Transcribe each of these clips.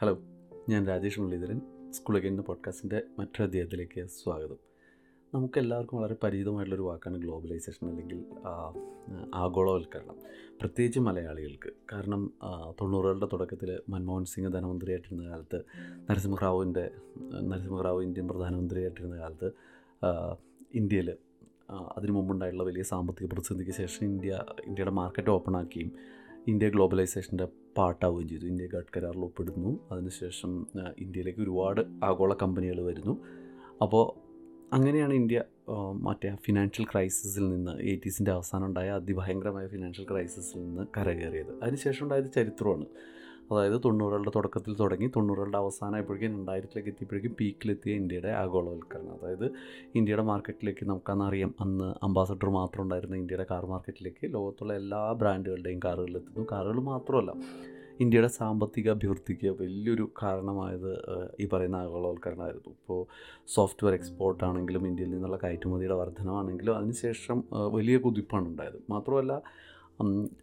Hello ഞാൻ Rajesh Muraleedharan. School again പോഡ്കാസ്റ്റിന്റെ മറ്റൊരു അധ്യായത്തിലേക്ക് സ്വാഗതം. നമുക്ക് എല്ലാവർക്കും വളരെ പരിചിതമായിട്ടുള്ളൊരു വാക്കാണ് ഗ്ലോബലൈസേഷൻ അല്ലെങ്കിൽ ആഗോളവൽക്കരണം. പ്രത്യേകിച്ച് മലയാളികൾക്ക്. കാരണം തൊണ്ണൂറുകളുടെ തുടക്കത്തിൽ മൻമോഹൻ സിംഗ് ധനമന്ത്രിയായിട്ടിരുന്ന കാലത്ത് നരസിംഹറാവുവിന്റെ നരസിംഹറാവു ഇന്ത്യൻ പ്രധാനമന്ത്രിയായിട്ടിരുന്ന കാലത്ത് ഇന്ത്യയിൽ അതിനു മുമ്പുണ്ടായിട്ടുള്ള വലിയ സാമ്പത്തിക പ്രതിസന്ധിക്ക് ശേഷം ഇന്ത്യ ഇന്ത്യയുടെ മാർക്കറ്റ് ഓപ്പൺ ആക്കുകയും ഇന്ത്യ ഗ്ലോബലൈസേഷന്റെ പാർട്ടാവുകയും ചെയ്തു. ഇന്ത്യ ഗഡ് കരാറിൽ ഒപ്പിടുന്നു. അതിനുശേഷം ഇന്ത്യയിലേക്ക് ഒരുപാട് ആഗോള കമ്പനികൾ വരുന്നു. അപ്പോൾ അങ്ങനെയാണ് ഇന്ത്യ മറ്റേ ഫിനാൻഷ്യൽ ക്രൈസിസിൽ നിന്ന് എയ്റ്റീസിന്റെ അവസാനം ഉണ്ടായ അതിഭയങ്കരമായ ഫിനാൻഷ്യൽ ക്രൈസിസിൽ നിന്ന് കരകയറിയത്. അതിനുശേഷം ഉണ്ടായത് ചരിത്രമാണ്. അതായത് തൊണ്ണൂറുകളുടെ തുടക്കത്തിൽ തുടങ്ങി തൊണ്ണൂറുകളുടെ അവസാനമായപ്പോഴേക്കും രണ്ടായിരത്തിലേക്ക് എത്തിയപ്പോഴേക്കും പീക്കിലെത്തിയ ഇന്ത്യയുടെ ആഗോളവൽക്കരണം. അതായത് ഇന്ത്യയുടെ മാർക്കറ്റിലേക്ക് നമുക്കന്ന് അറിയാം അന്ന് അംബാസഡർ മാത്രം ഉണ്ടായിരുന്ന ഇന്ത്യയുടെ കാർ മാർക്കറ്റിലേക്ക് ലോകത്തുള്ള എല്ലാ ബ്രാൻഡുകളുടെയും കാറുകൾ എത്തുന്നു. കാറുകൾ മാത്രമല്ല ഇന്ത്യയുടെ സാമ്പത്തിക അഭിവൃദ്ധിക്ക് വലിയൊരു കാരണമായത് ഈ പറയുന്ന ആഗോളവൽക്കരണമായിരുന്നു. ഇപ്പോൾ സോഫ്റ്റ്വെയർ എക്സ്പോർട്ട് ആണെങ്കിലും ഇന്ത്യയിൽ നിന്നുള്ള കയറ്റുമതിയുടെ വർധനമാണെങ്കിലും അതിനുശേഷം വലിയ കുതിപ്പാണ് ഉണ്ടായത്. മാത്രമല്ല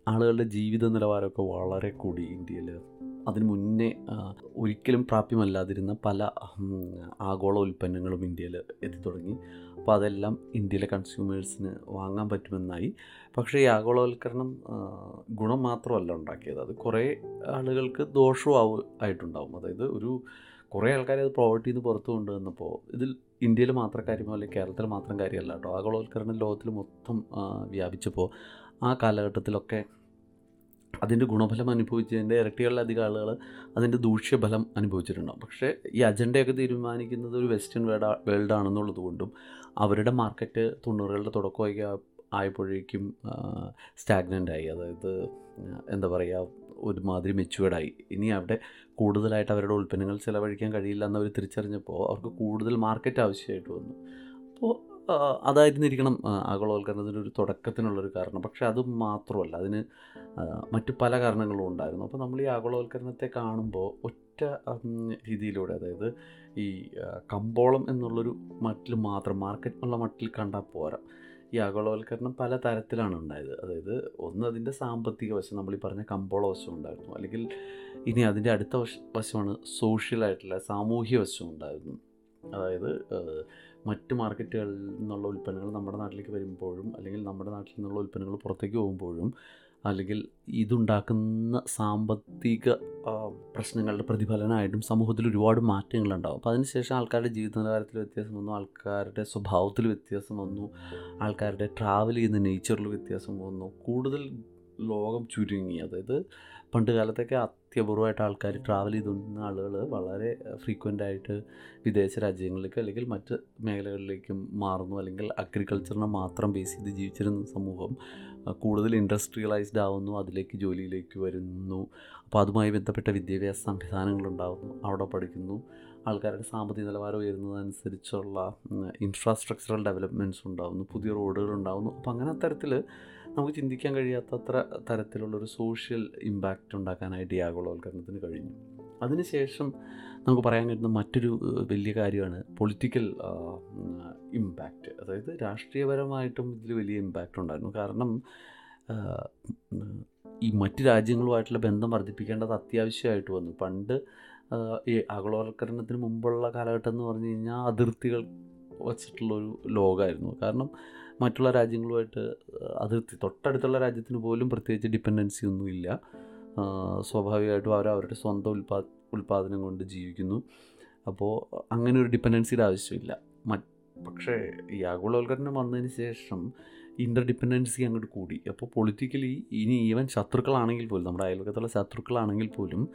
ആളുകളുടെ ജീവിത നിലവാരമൊക്കെ വളരെ കൂടി ഇന്ത്യയിൽ. അതിന് മുന്നേ ഒരിക്കലും പ്രാപ്യമല്ലാതിരുന്ന പല ആഗോള ഉൽപ്പന്നങ്ങളും ഇന്ത്യയിൽ എത്തിത്തുടങ്ങി അപ്പോൾ അതെല്ലാം ഇന്ത്യയിലെ കൺസ്യൂമേഴ്സിന് വാങ്ങാൻ പറ്റുമെന്നായി. പക്ഷേ ഈ ആഗോളവൽക്കരണം ഗുണം മാത്രമല്ല ഉണ്ടാക്കിയത്. അത് കുറേ ആളുകൾക്ക് ദോഷവും ആയിട്ടുണ്ടാവും. അതായത് ഒരു കുറേ ആൾക്കാർ അത് പ്രോവർട്ടിയിൽ നിന്ന് പുറത്തു കൊണ്ടുവന്നപ്പോൾ ഇതിൽ ഇന്ത്യയിൽ മാത്രം കാര്യമോ അല്ലെങ്കിൽ കേരളത്തിൽ മാത്രം കാര്യമല്ല കേട്ടോ. ആഗോളവൽക്കരണം ലോകത്തിൽ മൊത്തം വ്യാപിച്ചപ്പോൾ ആ കാലഘട്ടത്തിലൊക്കെ അതിന്റെ ഗുണഫലം അനുഭവിച്ചതിന്റെ ഇരട്ടികളിലധികം ആളുകൾ അതിന്റെ ദൂഷ്യഫലം അനുഭവിച്ചിട്ടുണ്ടാകും പക്ഷേ ഈ അജണ്ടയൊക്കെ തീരുമാനിക്കുന്നത് ഒരു വെസ്റ്റേൺ വേൾഡ് വേൾഡ് ആണെന്നുള്ളത് കൊണ്ടും അവരുടെ മാർക്കറ്റ് തൊണ്ണൂറുകളുടെ തുടക്കമായി ആയപ്പോഴേക്കും സ്റ്റാഗ്നന്റ് ആയി അതായത് എന്താ പറയുക ഒരുമാതിരി മെച്ചുവേർഡായി. ഇനി അവിടെ കൂടുതലായിട്ട് അവരുടെ ഉൽപ്പന്നങ്ങൾ ചിലവഴിക്കാൻ കഴിയില്ല എന്നവർ തിരിച്ചറിഞ്ഞപ്പോൾ അവർക്ക് കൂടുതൽ മാർക്കറ്റ് ആവശ്യമായിട്ട് വന്നു. അപ്പോൾ അതായിരുന്നിരിക്കണം ആഗോളവൽക്കരണത്തിന്റെ ഒരു തുടക്കത്തിനുള്ളൊരു കാരണം. പക്ഷേ അത് മാത്രമല്ല അതിന് മറ്റു പല കാരണങ്ങളും ഉണ്ടായിരുന്നു. അപ്പോൾ നമ്മൾ ഈ ആഗോളവൽക്കരണത്തെ കാണുമ്പോൾ ഒറ്റ രീതിയിലൂടെ അതായത് ഈ കമ്പോളം എന്നുള്ളൊരു മട്ടിൽ മാത്രം മാർക്കറ്റ് എന്നുള്ള മട്ടിൽ കണ്ടാൽ പോരാ. ഈ ആഗോളവൽക്കരണം പല തരത്തിലാണ് ഉണ്ടായത്. അതായത് ഒന്ന് അതിന്റെ സാമ്പത്തിക വശം നമ്മൾ ഈ പറഞ്ഞ കമ്പോള വശം ഉണ്ടായിരുന്നു. അല്ലെങ്കിൽ ഇനി അതിന്റെ അടുത്ത വശ വശമാണ് സോഷ്യലായിട്ടുള്ള സാമൂഹ്യ വശം ഉണ്ടായിരുന്നു. അതായത് മറ്റ് മാർക്കറ്റുകളിൽ നിന്നുള്ള ഉൽപ്പന്നങ്ങൾ നമ്മുടെ നാട്ടിലേക്ക് വരുമ്പോഴും അല്ലെങ്കിൽ നമ്മുടെ നാട്ടിൽ നിന്നുള്ള ഉൽപ്പന്നങ്ങൾ പുറത്തേക്ക് പോകുമ്പോഴും അല്ലെങ്കിൽ ഇതുണ്ടാക്കുന്ന സാമ്പത്തിക പ്രശ്നങ്ങളുടെ പ്രതിഫലനമായിട്ടും സമൂഹത്തിൽ ഒരുപാട് മാറ്റങ്ങളുണ്ടാവും അപ്പോൾ അതിനുശേഷം ആൾക്കാരുടെ ജീവിത നിലവാരത്തിൽ വ്യത്യാസം വന്നു ആൾക്കാരുടെ സ്വഭാവത്തിൽ വ്യത്യാസം വന്നു ആൾക്കാരുടെ ട്രാവൽ ചെയ്യുന്ന നേച്ചറിൽ വ്യത്യാസം വന്നു. കൂടുതൽ ലോകം ചുരുങ്ങി. അതായത് പണ്ട് കാലത്തൊക്കെ അത്യപൂർവമായിട്ട് ആൾക്കാർ ട്രാവൽ ചെയ്തുകൊണ്ടിരുന്ന ആളുകൾ വളരെ ഫ്രീക്വന്റ് ആയിട്ട് വിദേശ രാജ്യങ്ങളിലേക്ക് അല്ലെങ്കിൽ മറ്റ് മേഖലകളിലേക്കും മാറുന്നു. അല്ലെങ്കിൽ അഗ്രികൾച്ചറിനെ മാത്രം ബേസ് ചെയ്ത് ജീവിച്ചിരുന്ന സമൂഹം കൂടുതൽ ഇൻഡസ്ട്രിയലൈസ്ഡ് ആവുന്നു അതിലേക്ക് ജോലിയിലേക്ക് വരുന്നു. അപ്പോൾ അതുമായി ബന്ധപ്പെട്ട വിദ്യാഭ്യാസ സംവിധാനങ്ങളുണ്ടാകുന്നു അവിടെ പഠിക്കുന്നു. ആൾക്കാരുടെ സാമ്പത്തിക നിലവാരം ഉയരുന്നതനുസരിച്ചുള്ള ഇൻഫ്രാസ്ട്രക്ചറൽ ഡെവലപ്മെന്റ്സ് ഉണ്ടാകുന്നു പുതിയ റോഡുകൾ ഉണ്ടാകുന്നു അപ്പോൾ അങ്ങനെ അത്തരത്തിൽ നമുക്ക് ചിന്തിക്കാൻ കഴിയാത്തത്ര തരത്തിലുള്ളൊരു സോഷ്യൽ ഇമ്പാക്റ്റ് ഉണ്ടാക്കാനായിട്ട് ഈ ആഗോളവൽക്കരണത്തിന് കഴിഞ്ഞു. അതിനുശേഷം നമുക്ക് പറയാൻ കഴിയുന്ന മറ്റൊരു വലിയ കാര്യമാണ് പൊളിറ്റിക്കൽ ഇമ്പാക്റ്റ് അതായത് രാഷ്ട്രീയപരമായിട്ടും ഇതിൽ വലിയ ഇമ്പാക്റ്റ് ഉണ്ടായിരുന്നു. കാരണം ഈ മറ്റ് രാജ്യങ്ങളുമായിട്ടുള്ള ബന്ധം വർദ്ധിപ്പിക്കേണ്ടത് അത്യാവശ്യമായിട്ട് വന്നു. പണ്ട് ഈ ആഗോളവൽക്കരണത്തിന് മുമ്പുള്ള കാലഘട്ടം എന്ന് പറഞ്ഞു കഴിഞ്ഞാൽ അതിർത്തികൾ വച്ചിട്ടുള്ളൊരു ലോകമായിരുന്നു. കാരണം മറ്റുള്ള രാജ്യങ്ങളുമായിട്ട് അതിർത്തി തൊട്ടടുത്തുള്ള രാജ്യത്തിന് പോലും പ്രത്യേകിച്ച് ഡിപ്പെൻഡൻസി ഒന്നുമില്ല സ്വാഭാവികമായിട്ടും അവർ അവരുടെ സ്വന്തം ഉൽപാ ഉൽപാദനം കൊണ്ട് ജീവിക്കുന്നു. അപ്പോൾ അങ്ങനെ ഒരു ഡിപ്പെൻഡൻസിയുടെ ആവശ്യമില്ല. പക്ഷേ ഈ ആഗോളവൽക്കരണം വന്നതിന് ശേഷം ഇന്റർ ഡിപ്പെൻഡൻസി അങ്ങോട്ട് കൂടി. അപ്പോൾ പൊളിറ്റിക്കലി ഇനി ഈവൻ ശത്രുക്കളാണെങ്കിൽ പോലും നമ്മുടെ അയൽവക്കത്തുള്ള ശത്രുക്കളാണെങ്കിൽ പോലും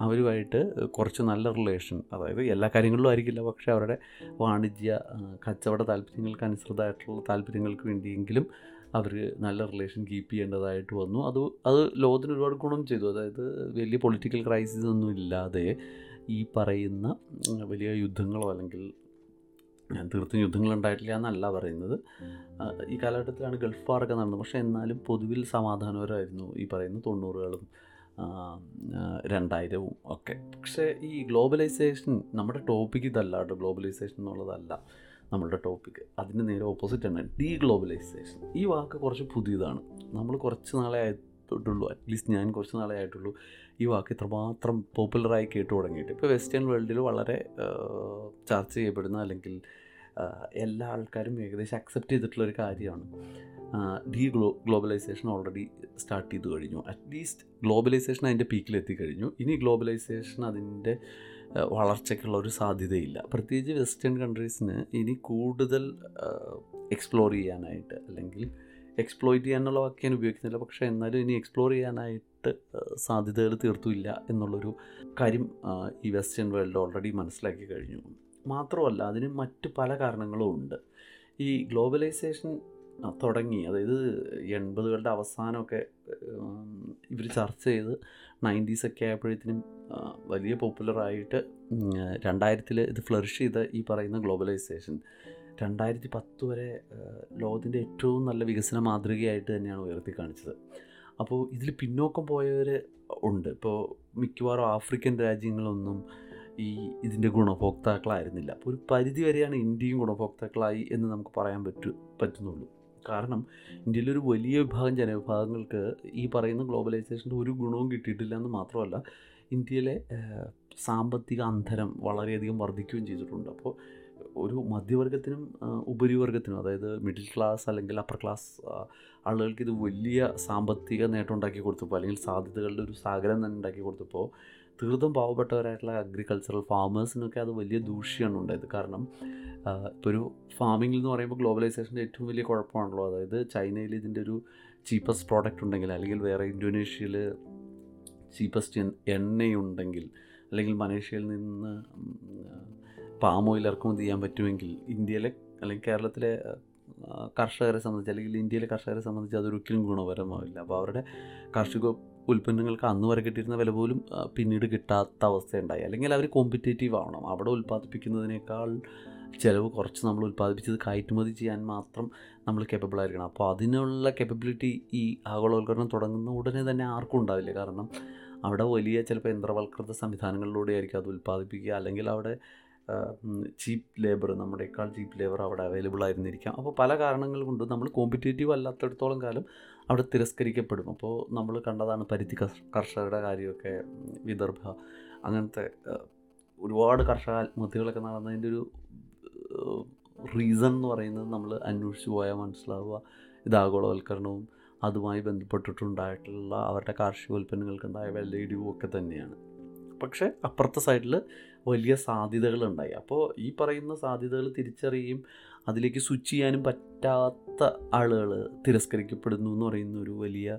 അവരുമായിട്ട് കുറച്ച് നല്ല റിലേഷൻ അതായത് എല്ലാ കാര്യങ്ങളിലും ആയിരിക്കില്ല പക്ഷേ അവരുടെ വാണിജ്യ കച്ചവട താല്പര്യങ്ങൾക്ക് അനുസൃതമായിട്ടുള്ള താല്പര്യങ്ങൾക്ക് വേണ്ടിയെങ്കിലും അവർ നല്ല റിലേഷൻ കീപ്പ് ചെയ്യേണ്ടതായിട്ട് വന്നു. അത് അത് ലോകത്തിന് ഒരുപാട് ഗുണം ചെയ്തു. അതായത് വലിയ പൊളിറ്റിക്കൽ ക്രൈസിസ് ഒന്നും ഇല്ലാതെ ഈ പറയുന്ന വലിയ യുദ്ധങ്ങളോ അല്ലെങ്കിൽ തീർത്തും യുദ്ധങ്ങൾ ഉണ്ടായിട്ടില്ല എന്നല്ല പറയുന്നത്. ഈ കാലഘട്ടത്തിലാണ് ഗൾഫ് വാറൊക്കെ നടന്നത്. പക്ഷേ എന്നാലും പൊതുവിൽ സമാധാനപരമായിരുന്നു ഈ പറയുന്ന തൊണ്ണൂറുകളും രണ്ടായിരവും ഒക്കെ. പക്ഷേ ഈ ഗ്ലോബലൈസേഷൻ നമ്മുടെ ടോപ്പിക്ക് ഇതല്ല കേട്ടോ. ഗ്ലോബലൈസേഷൻ എന്നുള്ളതല്ല നമ്മളുടെ ടോപ്പിക്ക്. അതിന് നേരെ ഓപ്പോസിറ്റ് ആണ് ഡീ ഗ്ലോബലൈസേഷൻ ഈ വാക്ക് കുറച്ച് പുതിയതാണ്. നമ്മൾ കുറച്ച് നാളെ ആയിട്ടുള്ളൂ അറ്റ്ലീസ്റ്റ് ഞാൻ കുറച്ച് നാളെ ആയിട്ടുള്ളൂ ഈ വാക്ക് ഇത്രമാത്രം പോപ്പുലറായി കേട്ടു തുടങ്ങിയിട്ട്. ഇപ്പോൾ വെസ്റ്റേൺ വേൾഡിൽ വളരെ ചർച്ച ചെയ്യപ്പെടുന്ന അല്ലെങ്കിൽ എല്ലാ ആൾക്കാരും ഏകദേശം അക്സെപ്റ്റ് ചെയ്തിട്ടുള്ളൊരു കാര്യമാണ്. De glo globalisation already start ചെയ്തു കഴിഞ്ഞു. അറ്റ്ലീസ്റ്റ് ഗ്ലോബലൈസേഷൻ അതിന്റെ പീക്കിലെത്തി എത്തിക്കഴിഞ്ഞു ഇനി ഗ്ലോബലൈസേഷൻ അതിന്റെ വളർച്ചയ്ക്കുള്ള ഒരു സാധ്യതയില്ല. പ്രത്യേകിച്ച് വെസ്റ്റേൺ കൺട്രീസിന് ഇനി കൂടുതൽ എക്സ്പ്ലോർ ചെയ്യാനായിട്ട് അല്ലെങ്കിൽ എക്സ്പ്ലോയിറ്റ് ചെയ്യാനുള്ള വാക്ക് ഞാൻ ഉപയോഗിക്കുന്നില്ല. പക്ഷേ എന്നാലും ഇനി എക്സ്പ്ലോർ ചെയ്യാനായിട്ട് സാധ്യതകൾ തീർത്തുമില്ല എന്നുള്ളൊരു കാര്യം ഈ വെസ്റ്റേൺ വേൾഡ് ഓൾറെഡി മനസ്സിലാക്കി കഴിഞ്ഞു. മാത്രമല്ല അതിന് മറ്റ് പല കാരണങ്ങളും ഉണ്ട്. ഈ ഗ്ലോബലൈസേഷൻ തുടങ്ങി അതായത് എൺപതുകളുടെ അവസാനമൊക്കെ ഇവർ ചർച്ച ചെയ്ത് നയന്റീസൊക്കെ ആയപ്പോഴത്തേനും വലിയ പോപ്പുലറായിട്ട് രണ്ടായിരത്തിൽ ഇത് ഫ്ലറിഷ് ചെയ്ത ഈ പറയുന്ന ഗ്ലോബലൈസേഷൻ രണ്ടായിരത്തി പത്ത് വരെ ലോകത്തിന്റെ ഏറ്റവും നല്ല വികസന മാതൃകയായിട്ട് തന്നെയാണ് ഉയർത്തി കാണിച്ചത്. അപ്പോൾ ഇതിൽ പിന്നോക്കം പോയവർ ഉണ്ട്. ഇപ്പോൾ മിക്കവാറും ആഫ്രിക്കൻ രാജ്യങ്ങളൊന്നും ഈ ഇതിന്റെ ഗുണഭോക്താക്കളായിരുന്നില്ല. അപ്പോൾ ഒരു പരിധി വരെയാണ് ഇന്ത്യയും ഗുണഭോക്താക്കളായി എന്ന് നമുക്ക് പറയാൻ പറ്റു പറ്റുന്നുള്ളൂ. കാരണം ഇന്ത്യയിലൊരു വലിയ വിഭാഗം ജനവിഭാഗങ്ങൾക്ക് ഈ പറയുന്ന ഗ്ലോബലൈസേഷന്റെ ഒരു ഗുണവും കിട്ടിയിട്ടില്ല എന്ന് മാത്രമല്ല ഇന്ത്യയിലെ സാമ്പത്തിക അന്തരം വളരെയധികം വർദ്ധിക്കുകയും ചെയ്തിട്ടുണ്ട്. അപ്പോൾ ഒരു മധ്യവർഗത്തിനും ഉപരിവർഗത്തിനും അതായത് മിഡിൽ ക്ലാസ് അല്ലെങ്കിൽ അപ്പർ ക്ലാസ് ആളുകൾക്ക് ഇത് വലിയ സാമ്പത്തിക നേട്ടം ഉണ്ടാക്കി കൊടുത്തപ്പോൾ അല്ലെങ്കിൽ സാധ്യതകളുടെ ഒരു സാഗരം തന്നെ ഉണ്ടാക്കി കൊടുത്തപ്പോൾ തീർത്തും പാവപ്പെട്ടവരായിട്ടുള്ള അഗ്രികൾച്ചറൽ ഫാമേഴ്സിനൊക്കെ അത് വലിയ ദൂഷ്യമാണ് ഉണ്ടായത്. കാരണം ഇപ്പോൾ ഒരു ഫാമിംഗിൽ എന്ന് പറയുമ്പോൾ ഗ്ലോബലൈസേഷന്റെ ഏറ്റവും വലിയ കുഴപ്പമാണല്ലോ. അതായത് ചൈനയിൽ ഇതിന്റെ ഒരു ചീപ്പസ്റ്റ് പ്രോഡക്റ്റ് ഉണ്ടെങ്കിൽ അല്ലെങ്കിൽ വേറെ ഇന്തോനേഷ്യയിൽ ചീപ്പസ്റ്റ് എണ്ണയുണ്ടെങ്കിൽ അല്ലെങ്കിൽ മലേഷ്യയിൽ നിന്ന് പാം ഓയിൽ ഇറക്കുമതി ചെയ്യാൻ പറ്റുമെങ്കിൽ ഇന്ത്യയിലെ അല്ലെങ്കിൽ കേരളത്തിലെ കർഷകരെ സംബന്ധിച്ച് അല്ലെങ്കിൽ ഇന്ത്യയിലെ കർഷകരെ സംബന്ധിച്ച് അതൊരിക്കലും ഗുണപരമാവില്ല. അപ്പോൾ അവരുടെ കാർഷിക ഉൽപ്പന്നങ്ങൾക്ക് അന്ന് വരെ കിട്ടിയിരുന്ന വില പോലും പിന്നീട് കിട്ടാത്ത അവസ്ഥയുണ്ടായി. അല്ലെങ്കിൽ അവർ കോമ്പറ്റേറ്റീവ് ആവണം. അവിടെ ഉൽപ്പാദിപ്പിക്കുന്നതിനേക്കാൾ ചിലവ് കുറച്ച് നമ്മൾ ഉൽപ്പാദിപ്പിച്ചത് കയറ്റുമതി ചെയ്യാൻ മാത്രം നമ്മൾ കേപ്പബിൾ ആയിരിക്കണം. അപ്പോൾ അതിനുള്ള കേപ്പബിലിറ്റി ഈ ആഗോളവൽക്കരണം തുടങ്ങുന്ന ഉടനെ തന്നെ ആർക്കും ഉണ്ടാവില്ല. കാരണം അവിടെ വലിയ ചിലപ്പോൾ യന്ത്രവൽകൃത സംവിധാനങ്ങളിലൂടെ ആയിരിക്കും അത് ഉൽപ്പാദിപ്പിക്കുക. അല്ലെങ്കിൽ അവിടെ ചീപ്പ് ലേബർ നമ്മുടെക്കാൾ ചീപ്പ് ലേബർ അവിടെ അവൈലബിൾ ആയിരുന്നിരിക്കാം. അപ്പോൾ പല കാരണങ്ങൾ കൊണ്ട് നമ്മൾ കോമ്പറ്റേറ്റീവ് അല്ലാത്തടത്തോളം കാലം അവിടെ തിരസ്കരിക്കപ്പെടും. അപ്പോൾ നമ്മൾ കണ്ടതാണ് പരുത്തി കർഷകരുടെ കാര്യമൊക്കെ വിദർഭ അങ്ങനത്തെ ഒരുപാട് കർഷക ആത്മഹത്യകളൊക്കെ നടന്നതിന്റെ ഒരു റീസൺ എന്ന് പറയുന്നത് നമ്മൾ അന്വേഷിച്ച് പോയാൽ മനസ്സിലാവുക. ഇത് ആഗോളവൽക്കരണവും അതുമായി ബന്ധപ്പെട്ടിട്ടുണ്ടായിട്ടുള്ള അവരുടെ കാർഷികോൽപ്പന്നങ്ങൾക്കുണ്ടായ വിലയിടിവും ഒക്കെ തന്നെയാണ്. പക്ഷേ അപ്പുറത്തെ സൈഡിൽ വലിയ സാധ്യതകളുണ്ടായി. അപ്പോൾ ഈ പറയുന്ന സാധ്യതകൾ തിരിച്ചറിയുകയും അതിലേക്ക് സ്വിച്ച് ചെയ്യാനും പറ്റാത്ത ആളുകൾ തിരസ്കരിക്കപ്പെടുന്നു എന്ന് പറയുന്ന ഒരു വലിയ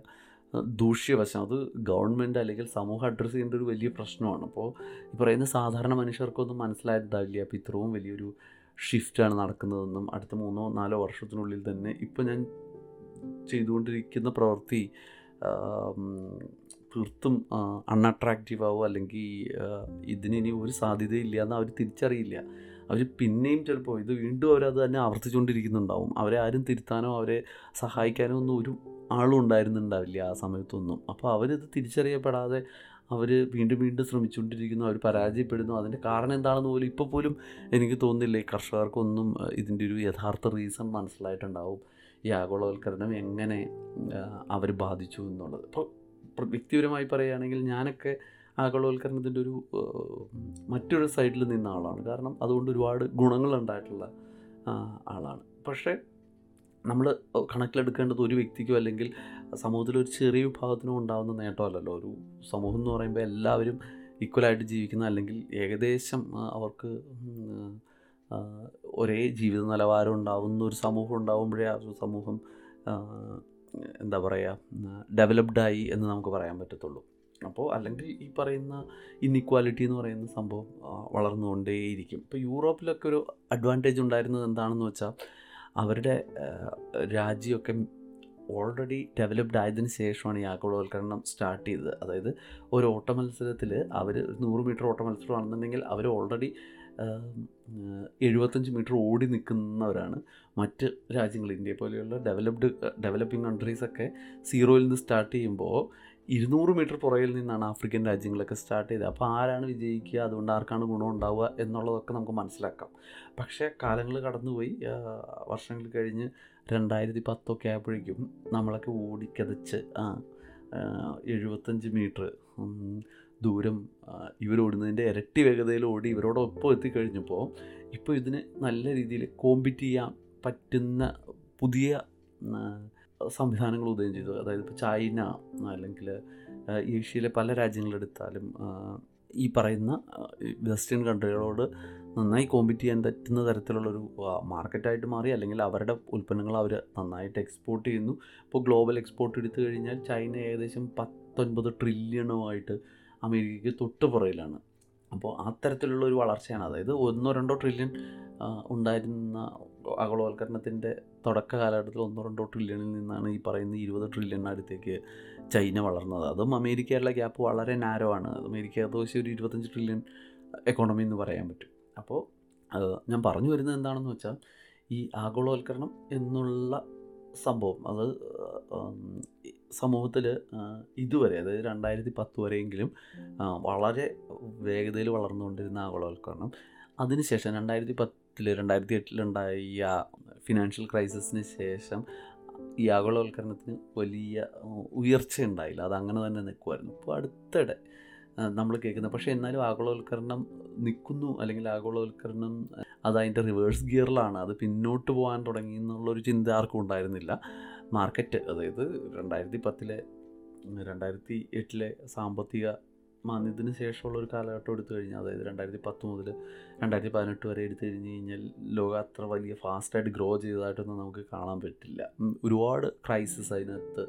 ദൂഷ്യവശം. അത് ഗവൺമെന്റ് അല്ലെങ്കിൽ സമൂഹം അഡ്രസ്സ് ചെയ്യേണ്ട ഒരു വലിയ പ്രശ്നമാണ്. അപ്പോൾ ഈ പറയുന്ന സാധാരണ മനുഷ്യർക്കൊന്നും മനസ്സിലായിട്ടുണ്ടാവില്ല അപ്പോൾ ഇത്രയും വലിയൊരു ഷിഫ്റ്റാണ് നടക്കുന്നതെന്നും അടുത്ത മൂന്നോ നാലോ വർഷത്തിനുള്ളിൽ തന്നെ ഇപ്പോൾ ഞാൻ ചെയ്തുകൊണ്ടിരിക്കുന്ന പ്രവൃത്തി തീർത്തും അൺഅട്രാക്റ്റീവ് ആവുക അല്ലെങ്കിൽ ഇതിനിനി ഒരു സാധ്യതയില്ല എന്ന് അവർ തിരിച്ചറിയില്ല. അവർ പിന്നെയും ചിലപ്പോൾ ഇത് വീണ്ടും അവരത് തന്നെ ആവർത്തിച്ചുകൊണ്ടിരിക്കുന്നുണ്ടാവും അവരെ ആരും തിരുത്താനോ അവരെ സഹായിക്കാനോ ഒന്നും ഒരു ആളും ഉണ്ടായിരുന്നുണ്ടാവില്ല ആ സമയത്തൊന്നും. അപ്പോൾ അവരിത് തിരിച്ചറിയപ്പെടാതെ അവർ വീണ്ടും വീണ്ടും ശ്രമിച്ചുകൊണ്ടിരിക്കുന്നു അവർ പരാജയപ്പെടുന്നു. അതിന്റെ കാരണം എന്താണെന്ന് പോലും ഇപ്പോൾ പോലും എനിക്ക് തോന്നുന്നില്ല. ഈ കർഷകർക്കൊന്നും ഇതിന്റെ ഒരു യഥാർത്ഥ റീസൺ മനസ്സിലായിട്ടുണ്ടാവും. ഈ ആഗോളവൽക്കരണം എങ്ങനെ അവർ ബാധിച്ചു എന്നുള്ളത്. അപ്പോൾ വ്യക്തിപരമായി പറയുകയാണെങ്കിൽ ഞാനൊക്കെ ആഗോളവൽക്കരണത്തിന്റെ ഒരു മറ്റൊരു സൈഡിൽ നിന്ന ആളാണ്. കാരണം അതുകൊണ്ട് ഒരുപാട് ഗുണങ്ങളുണ്ടായിട്ടുള്ള ആളാണ്. പക്ഷേ നമ്മൾ കണക്കിലെടുക്കേണ്ടത് ഒരു വ്യക്തിക്കോ അല്ലെങ്കിൽ സമൂഹത്തിൽ ഒരു ചെറിയ വിഭാഗത്തിനോ ഉണ്ടാകുന്ന നേട്ടമല്ലല്ലോ. ഒരു സമൂഹം എന്ന് പറയുമ്പോൾ എല്ലാവരും ഈക്വലായിട്ട് ജീവിക്കുന്ന അല്ലെങ്കിൽ ഏകദേശം അവർക്ക് ഒരേ ജീവിത നിലവാരം ഉണ്ടാവുന്ന ഒരു സമൂഹം ഉണ്ടാകുമ്പോഴേ ആ സമൂഹം എന്താ പറയുക ഡെവലപ്ഡായി എന്ന് നമുക്ക് പറയാൻ പറ്റത്തുള്ളൂ. അപ്പോൾ അല്ലെങ്കിൽ ഈ പറയുന്ന ഇന്നിക്വാലിറ്റി എന്ന് പറയുന്ന സംഭവം വളർന്നുകൊണ്ടേയിരിക്കും. ഇപ്പോൾ യൂറോപ്പിലൊക്കെ ഒരു അഡ്വാന്റേജ് ഉണ്ടായിരുന്നത് എന്താണെന്ന് വെച്ചാൽ അവരുടെ രാജ്യമൊക്കെ ഓൾറെഡി ഡെവലപ്ഡ് ആയതിനു ശേഷമാണ് ഈ ആഗോളവൽക്കരണം സ്റ്റാർട്ട് ചെയ്തത്. അതായത് ഒരു ഓട്ട മത്സരത്തിൽ അവർ നൂറ് മീറ്റർ ഓട്ട മത്സരമാണെന്നുണ്ടെങ്കിൽ അവർ ഓൾറെഡി എഴുപത്തഞ്ച് മീറ്റർ ഓടി നിൽക്കുന്നവരാണ് മറ്റ് രാജ്യങ്ങൾ. ഇന്ത്യ പോലെയുള്ള ഡെവലപ്ഡ് ഡെവലപ്പിംഗ് കൺട്രീസൊക്കെ സീറോയിൽ നിന്ന് സ്റ്റാർട്ട് ചെയ്യുമ്പോൾ ഇരുന്നൂറ് മീറ്റർ പുറകിൽ നിന്നാണ് ആഫ്രിക്കൻ രാജ്യങ്ങളൊക്കെ സ്റ്റാർട്ട് ചെയ്തത്. അപ്പോൾ ആരാണ് വിജയിക്കുക? അതുകൊണ്ട് ആർക്കാണ് ഗുണം ഉണ്ടാവുക എന്നുള്ളതൊക്കെ നമുക്ക് മനസ്സിലാക്കാം. പക്ഷേ കാലങ്ങൾ കടന്നുപോയി. വർഷങ്ങൾ കഴിഞ്ഞ് രണ്ടായിരത്തി പത്തൊക്കെ ആയപ്പോഴേക്കും നമ്മളൊക്കെ ഓടിക്കതച്ച് എഴുപത്തഞ്ച് മീറ്റർ ദൂരം ഇവരോടുന്നതിന്റെ ഇരട്ടി വേഗതയിൽ ഓടി ഇവരോടൊപ്പം എത്തിക്കഴിഞ്ഞപ്പോൾ ഇപ്പോൾ ഇതിന് നല്ല രീതിയിൽ കോമ്പീറ്റ് ചെയ്യാൻ പറ്റുന്ന പുതിയ സംവിധാനങ്ങൾ ഉദയം ചെയ്തു. അതായത് ഇപ്പോൾ ചൈന അല്ലെങ്കിൽ ഏഷ്യയിലെ പല രാജ്യങ്ങളെടുത്താലും ഈ പറയുന്ന വെസ്റ്റേൺ കൺട്രികളോട് നന്നായി കോമ്പീറ്റ് ചെയ്യാൻ പറ്റുന്ന തരത്തിലുള്ളൊരു മാർക്കറ്റായിട്ട് മാറി അല്ലെങ്കിൽ അവരുടെ ഉൽപ്പന്നങ്ങൾ അവർ നന്നായിട്ട് എക്സ്പോർട്ട് ചെയ്യുന്നു. ഇപ്പോൾ ഗ്ലോബൽ എക്സ്പോർട്ട് എടുത്തു കഴിഞ്ഞാൽ ചൈന ഏകദേശം പത്തൊൻപത് ട്രില്യണുമായിട്ട് അമേരിക്കയ്ക്ക് തൊട്ട് പുറയിലാണ് അപ്പോൾ അത്തരത്തിലുള്ള ഒരു വളർച്ചയാണ്. അതായത് ഒന്നോ രണ്ടോ ട്രില്യൺ ഉണ്ടായിരുന്ന ആഗോളവൽക്കരണത്തിന്റെ തുടക്ക കാലഘട്ടത്തിൽ ഒന്നോ രണ്ടോ ട്രില്യണിൽ നിന്നാണ് ഈ പറയുന്ന ഇരുപത് ട്രില്യൺ അടുത്തേക്ക് ചൈന വളർന്നത്. അതും അമേരിക്കയുള്ള ഗ്യാപ്പ് വളരെ നാരോ ആണ്. അമേരിക്ക ഏകദേശം ഒരു ഇരുപത്തഞ്ച് ട്രില്യൺ എക്കോണമി എന്ന് പറയാൻ പറ്റും. അപ്പോൾ ഞാൻ പറഞ്ഞു വരുന്നത് എന്താണെന്ന് വെച്ചാൽ ഈ ആഗോളവൽക്കരണം എന്നുള്ള സംഭവം അത് സമൂഹത്തിൽ ഇതുവരെ അതായത് രണ്ടായിരത്തി പത്ത് വരെയെങ്കിലും വളരെ വേഗതയിൽ വളർന്നുകൊണ്ടിരുന്ന ആഗോളവൽക്കരണം. അതിനുശേഷം രണ്ടായിരത്തി പത്തിൽ രണ്ടായിരത്തി എട്ടിലുണ്ടായ ഫിനാൻഷ്യൽ ക്രൈസിസിന് ശേഷം ഈ ആഗോളവൽക്കരണത്തിന് വലിയ ഉയർച്ച ഉണ്ടായില്ല. അത് അങ്ങനെ തന്നെ നിൽക്കുമായിരുന്നു ഇപ്പോൾ അടുത്തിടെ നമ്മൾ കേൾക്കുന്നത് പക്ഷേ എന്നാലും ആഗോളവൽക്കരണം നിൽക്കുന്നു. അല്ലെങ്കിൽ ആഗോളവൽക്കരണം അത് അതിന്റെ റിവേഴ്സ് ഗിയറിലാണ് അത് പിന്നോട്ട് പോകാൻ തുടങ്ങി എന്നുള്ളൊരു ചിന്ത ആർക്കും ഉണ്ടായിരുന്നില്ല. മാർക്കറ്റ് അതായത് രണ്ടായിരത്തി പത്തിലെ രണ്ടായിരത്തി എട്ടിലെ സാമ്പത്തിക മാന്ദ്യത്തിന് ശേഷമുള്ള ഒരു കാലഘട്ടം എടുത്തു കഴിഞ്ഞാൽ അതായത് രണ്ടായിരത്തി പത്ത് മുതൽ രണ്ടായിരത്തി പതിനെട്ട് വരെ എടുത്തു കഴിഞ്ഞ് കഴിഞ്ഞാൽ ലോകം അത്ര വലിയ ഫാസ്റ്റായിട്ട് ഗ്രോ ചെയ്തതായിട്ടൊന്നും നമുക്ക് കാണാൻ പറ്റില്ല. ഒരുപാട് ക്രൈസിസ് അതിനകത്ത്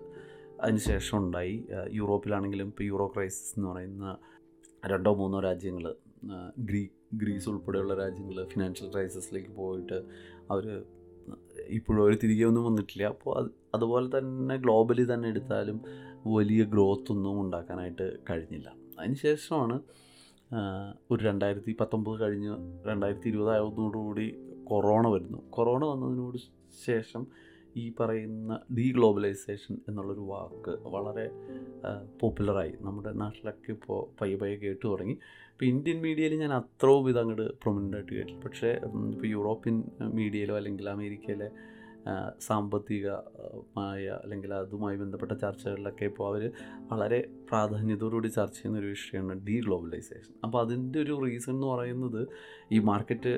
അതിന് ശേഷം ഉണ്ടായി. യൂറോപ്പിലാണെങ്കിലും ഇപ്പോൾ യൂറോ ക്രൈസിസ് എന്ന് പറയുന്ന രണ്ടോ മൂന്നോ രാജ്യങ്ങൾ ഗ്രീ ഗ്രീസ് ഉൾപ്പെടെയുള്ള രാജ്യങ്ങൾ ഫിനാൻഷ്യൽ ക്രൈസിസിലേക്ക് പോയിട്ട് അവർ ഇപ്പോഴും അവർ തിരികെ ഒന്നും വന്നിട്ടില്ല. അപ്പോൾ അത് അതുപോലെ തന്നെ ഗ്ലോബലി തന്നെ എടുത്താലും വലിയ ഗ്രോത്ത് ഒന്നും ഉണ്ടാക്കാനായിട്ട് കഴിഞ്ഞില്ല. അതിന് ശേഷമാണ് ഒരു രണ്ടായിരത്തി പത്തൊമ്പത് കഴിഞ്ഞ് രണ്ടായിരത്തി ഇരുപതായതോടുകൂടി കൊറോണ വരുന്നു. കൊറോണ വന്നതിനോട് ശേഷം ഈ പറയുന്ന ഡീ ഗ്ലോബലൈസേഷൻ എന്നുള്ളൊരു വാക്ക് വളരെ പോപ്പുലറായി നമ്മുടെ നാട്ടിലൊക്കെ ഇപ്പോൾ പയ്യെ പയ്യെ കേട്ടു തുടങ്ങി. ഇപ്പോൾ ഇന്ത്യൻ മീഡിയയിൽ ഞാൻ അത്രയും ഇത് അങ്ങോട്ട് പ്രൊമിനന്റ് ആയിട്ട് കേട്ടില്ല പക്ഷേ ഇപ്പോൾ യൂറോപ്യൻ മീഡിയയിലോ അല്ലെങ്കിൽ അമേരിക്കയിലെ സാമ്പത്തികമായ അല്ലെങ്കിൽ അതുമായി ബന്ധപ്പെട്ട ചർച്ചകളിലൊക്കെ ഇപ്പോൾ അവർ വളരെ പ്രാധാന്യത്തോടുകൂടി ചർച്ച ചെയ്യുന്ന ഒരു വിഷയമാണ് ഡീ ഗ്ലോബലൈസേഷൻ അപ്പോൾ അതിന്റെ ഒരു റീസൺ എന്ന് പറയുന്നത് ഈ മാർക്കറ്റ്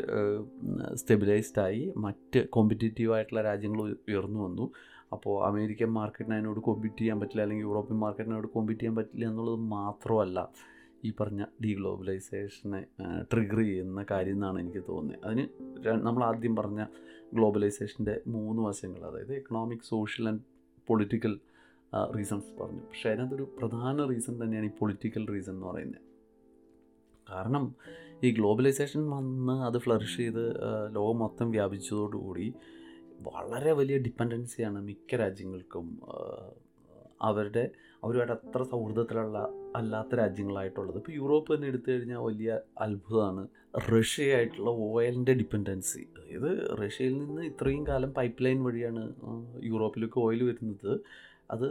സ്റ്റെബിലൈസ്ഡ് ആയി മറ്റ് കോമ്പറ്റേറ്റീവ് ആയിട്ടുള്ള രാജ്യങ്ങൾ ഉയർന്നു വന്നു. അപ്പോൾ അമേരിക്കൻ മാർക്കറ്റിന് അതിനോട് കോമ്പീറ്റ് ചെയ്യാൻ പറ്റില്ല അല്ലെങ്കിൽ യൂറോപ്യൻ മാർക്കറ്റിനോട് കോമ്പീറ്റ് ചെയ്യാൻ പറ്റില്ല എന്നുള്ളത് മാത്രമല്ല ഈ പറഞ്ഞ ഡീ ഗ്ലോബലൈസേഷനെ ട്രിഗർ ചെയ്യുന്ന കാര്യം എന്നാണ് എനിക്ക് തോന്നുന്നത്. അതിന് നമ്മൾ ആദ്യം പറഞ്ഞ ഗ്ലോബലൈസേഷന്റെ മൂന്ന് വശങ്ങൾ അതായത് economic social and political reasons പറഞ്ഞു. പക്ഷേ അതിനകത്തൊരു പ്രധാന റീസൺ തന്നെയാണ് ഈ പൊളിറ്റിക്കൽ റീസൺ എന്ന് പറയുന്നത്. കാരണം ഈ ഗ്ലോബലൈസേഷൻ വന്ന് അത് ഫ്ലറിഷ് ചെയ്ത് ലോകം മൊത്തം വ്യാപിച്ചതോടുകൂടി വളരെ വലിയ ഡിപ്പെൻഡൻസിയാണ് മിക്ക രാജ്യങ്ങൾക്കും അവരുടെ അവരുമായിട്ട് അത്ര സൗഹൃദത്തിലുള്ള അല്ലാത്ത രാജ്യങ്ങളായിട്ടുള്ളത്. ഇപ്പോൾ യൂറോപ്പ് തന്നെ എടുത്തു കഴിഞ്ഞാൽ വലിയ അത്ഭുതമാണ്. റഷ്യയായിട്ടുള്ള ഓയിലിന്റെ ഡിപ്പെൻഡൻസി. അതായത് റഷ്യയിൽ നിന്ന് ഇത്രയും കാലം പൈപ്പ് ലൈൻ വഴിയാണ് യൂറോപ്പിലേക്ക് ഓയിൽ വരുന്നത്. അത്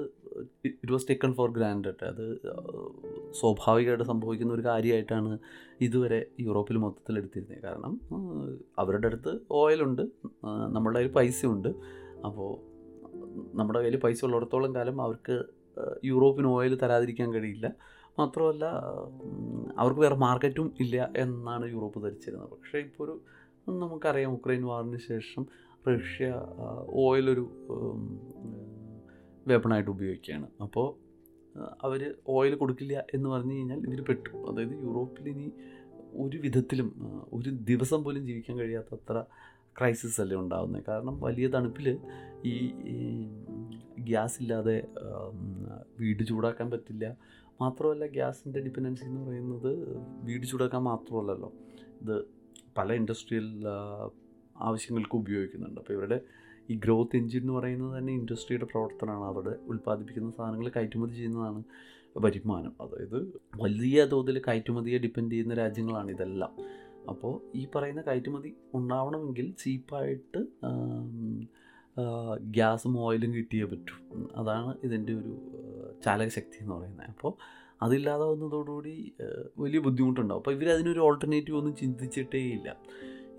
it was taken for granted. അത് സ്വാഭാവികമായിട്ട് സംഭവിക്കുന്ന ഒരു കാര്യമായിട്ടാണ് ഇതുവരെ യൂറോപ്പിൽ മൊത്തത്തിൽ എടുത്തിരുന്നത്. കാരണം അവരുടെ അടുത്ത് ഓയിലുണ്ട് നമ്മളുടെ കയ്യിൽ പൈസയുണ്ട്. അപ്പോൾ നമ്മുടെ കയ്യിൽ പൈസ ഉള്ളിടത്തോളം കാലം അവർക്ക് യൂറോപ്പിന് ഓയിൽ തരാതിരിക്കാൻ കഴിയില്ല. മാത്രമല്ല അവർക്ക് വേറെ മാർക്കറ്റും ഇല്ല എന്നാണ് യൂറോപ്പ് ധരിച്ചിരുന്നത്. പക്ഷേ ഇപ്പോൾ ഒരു നമുക്കറിയാം ഉക്രൈൻ വാറിന് ശേഷം റഷ്യ ഓയിലൊരു വെപ്പണായിട്ട് ഉപയോഗിക്കുകയാണ്. അപ്പോൾ അവർ ഓയിൽ കൊടുക്കില്ല എന്ന് പറഞ്ഞു കഴിഞ്ഞാൽ ഇതിൽ പെട്ടു. അതായത് യൂറോപ്പിൽ ഇനി ഒരു വിധത്തിലും ഒരു ദിവസം പോലും ജീവിക്കാൻ കഴിയാത്തത്ര ക്രൈസിസ് അല്ലേ ഉണ്ടാകുന്നത് കാരണം വലിയ തണുപ്പിൽ ഈ ഗ്യാസ് ഇല്ലാതെ വീട് ചൂടാക്കാൻ പറ്റില്ല. മാത്രമല്ല ഗ്യാസിന്റെ ഡിപ്പെൻഡൻസി എന്ന് പറയുന്നത് വീട് ചൂടാക്കാൻ മാത്രമല്ലല്ലോ. ഇത് പല ഇൻഡസ്ട്രിയൽ ആവശ്യങ്ങൾക്ക് ഉപയോഗിക്കുന്നുണ്ട്. അപ്പോൾ ഇവരുടെ ഈ ഗ്രോത്ത് എഞ്ചിൻ എന്ന് പറയുന്നത് തന്നെ ഇൻഡസ്ട്രിയുടെ പ്രവർത്തനമാണ്. അവിടെ ഉൽപ്പാദിപ്പിക്കുന്ന സാധനങ്ങൾ കയറ്റുമതി ചെയ്യുന്നതാണ് വരുമാനം. അതായത് വലിയ തോതിൽ കയറ്റുമതിയെ ഡിപ്പെൻഡ് ചെയ്യുന്ന രാജ്യങ്ങളാണ് ഇതെല്ലാം. അപ്പോൾ ഈ പറയുന്ന കയറ്റുമതി ഉണ്ടാവണമെങ്കിൽ ചീപ്പായിട്ട് ഗ്യാസും ഓയിലും കിട്ടിയേ പറ്റൂ. അതാണ് ഇതിന്റെ ഒരു ചാലകശക്തി എന്ന് പറയുന്നത്. അപ്പോൾ അതില്ലാതെ വന്നതോടുകൂടി വലിയ ബുദ്ധിമുട്ടുണ്ടാവും. അപ്പോൾ ഇവരതിനൊരു ഓൾട്ടർനേറ്റീവ് ഒന്നും ചിന്തിച്ചിട്ടേ ഇല്ല.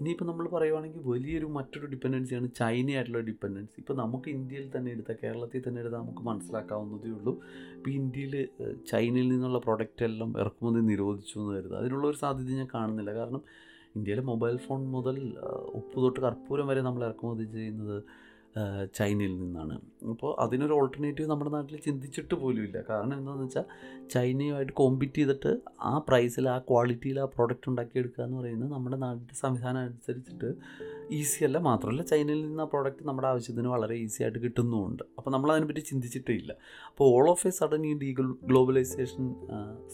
ഇനിയിപ്പോൾ നമ്മൾ പറയുവാണെങ്കിൽ വലിയൊരു മറ്റൊരു ഡിപ്പെൻഡൻസിയാണ് ചൈനയായിട്ടുള്ള ഡിപ്പെൻഡൻസി ഇപ്പോൾ നമുക്ക് ഇന്ത്യയിൽ തന്നെ എടുത്താൽ കേരളത്തിൽ തന്നെ എടുത്താൽ നമുക്ക് മനസ്സിലാക്കാവുന്നതേ ഉള്ളൂ. ഇപ്പോൾ ഇന്ത്യയിൽ ചൈനയിൽ നിന്നുള്ള പ്രൊഡക്റ്റ് എല്ലാം ഇറക്കുമതി നിരോധിച്ചു എന്ന് കരുതുക. അതിനുള്ള ഒരു സാധ്യത ഞാൻ കാണുന്നില്ല. കാരണം ഇന്ത്യയിലെ മൊബൈൽ ഫോൺ മുതൽ ഉപ്പ് തൊട്ട് കർപ്പൂരം വരെ നമ്മൾ ഇറക്കുമതി ചെയ്യുന്നത് ചൈനയിൽ നിന്നാണ്. അപ്പോൾ അതിനൊരു ഓൾട്ടർനേറ്റീവ് നമ്മുടെ നാട്ടിൽ ചിന്തിച്ചിട്ട് പോലുമില്ല. കാരണം എന്താണെന്ന് വെച്ചാൽ ചൈനയുമായിട്ട് കോമ്പീറ്റ് ചെയ്തിട്ട് ആ പ്രൈസിൽ ആ ക്വാളിറ്റിയിൽ ആ പ്രോഡക്റ്റ് ഉണ്ടാക്കിയെടുക്കുക എന്ന് പറയുന്നത് നമ്മുടെ നാട്ടിന്റെ സംവിധാനം അനുസരിച്ചിട്ട് ഈസി അല്ല. മാത്രമല്ല ചൈനയിൽ നിന്ന് ആ പ്രോഡക്റ്റ് നമ്മുടെ ആവശ്യത്തിന് വളരെ ഈസി ആയിട്ട് കിട്ടുന്നുമുണ്ട്. അപ്പോൾ നമ്മൾ അതിനെപ്പറ്റി ചിന്തിച്ചിട്ടേ ഇല്ല. അപ്പോൾ ഓൾ ഓഫ് എ സഡൻ ഈ ഡീ ഗ്ലോബലൈസേഷൻ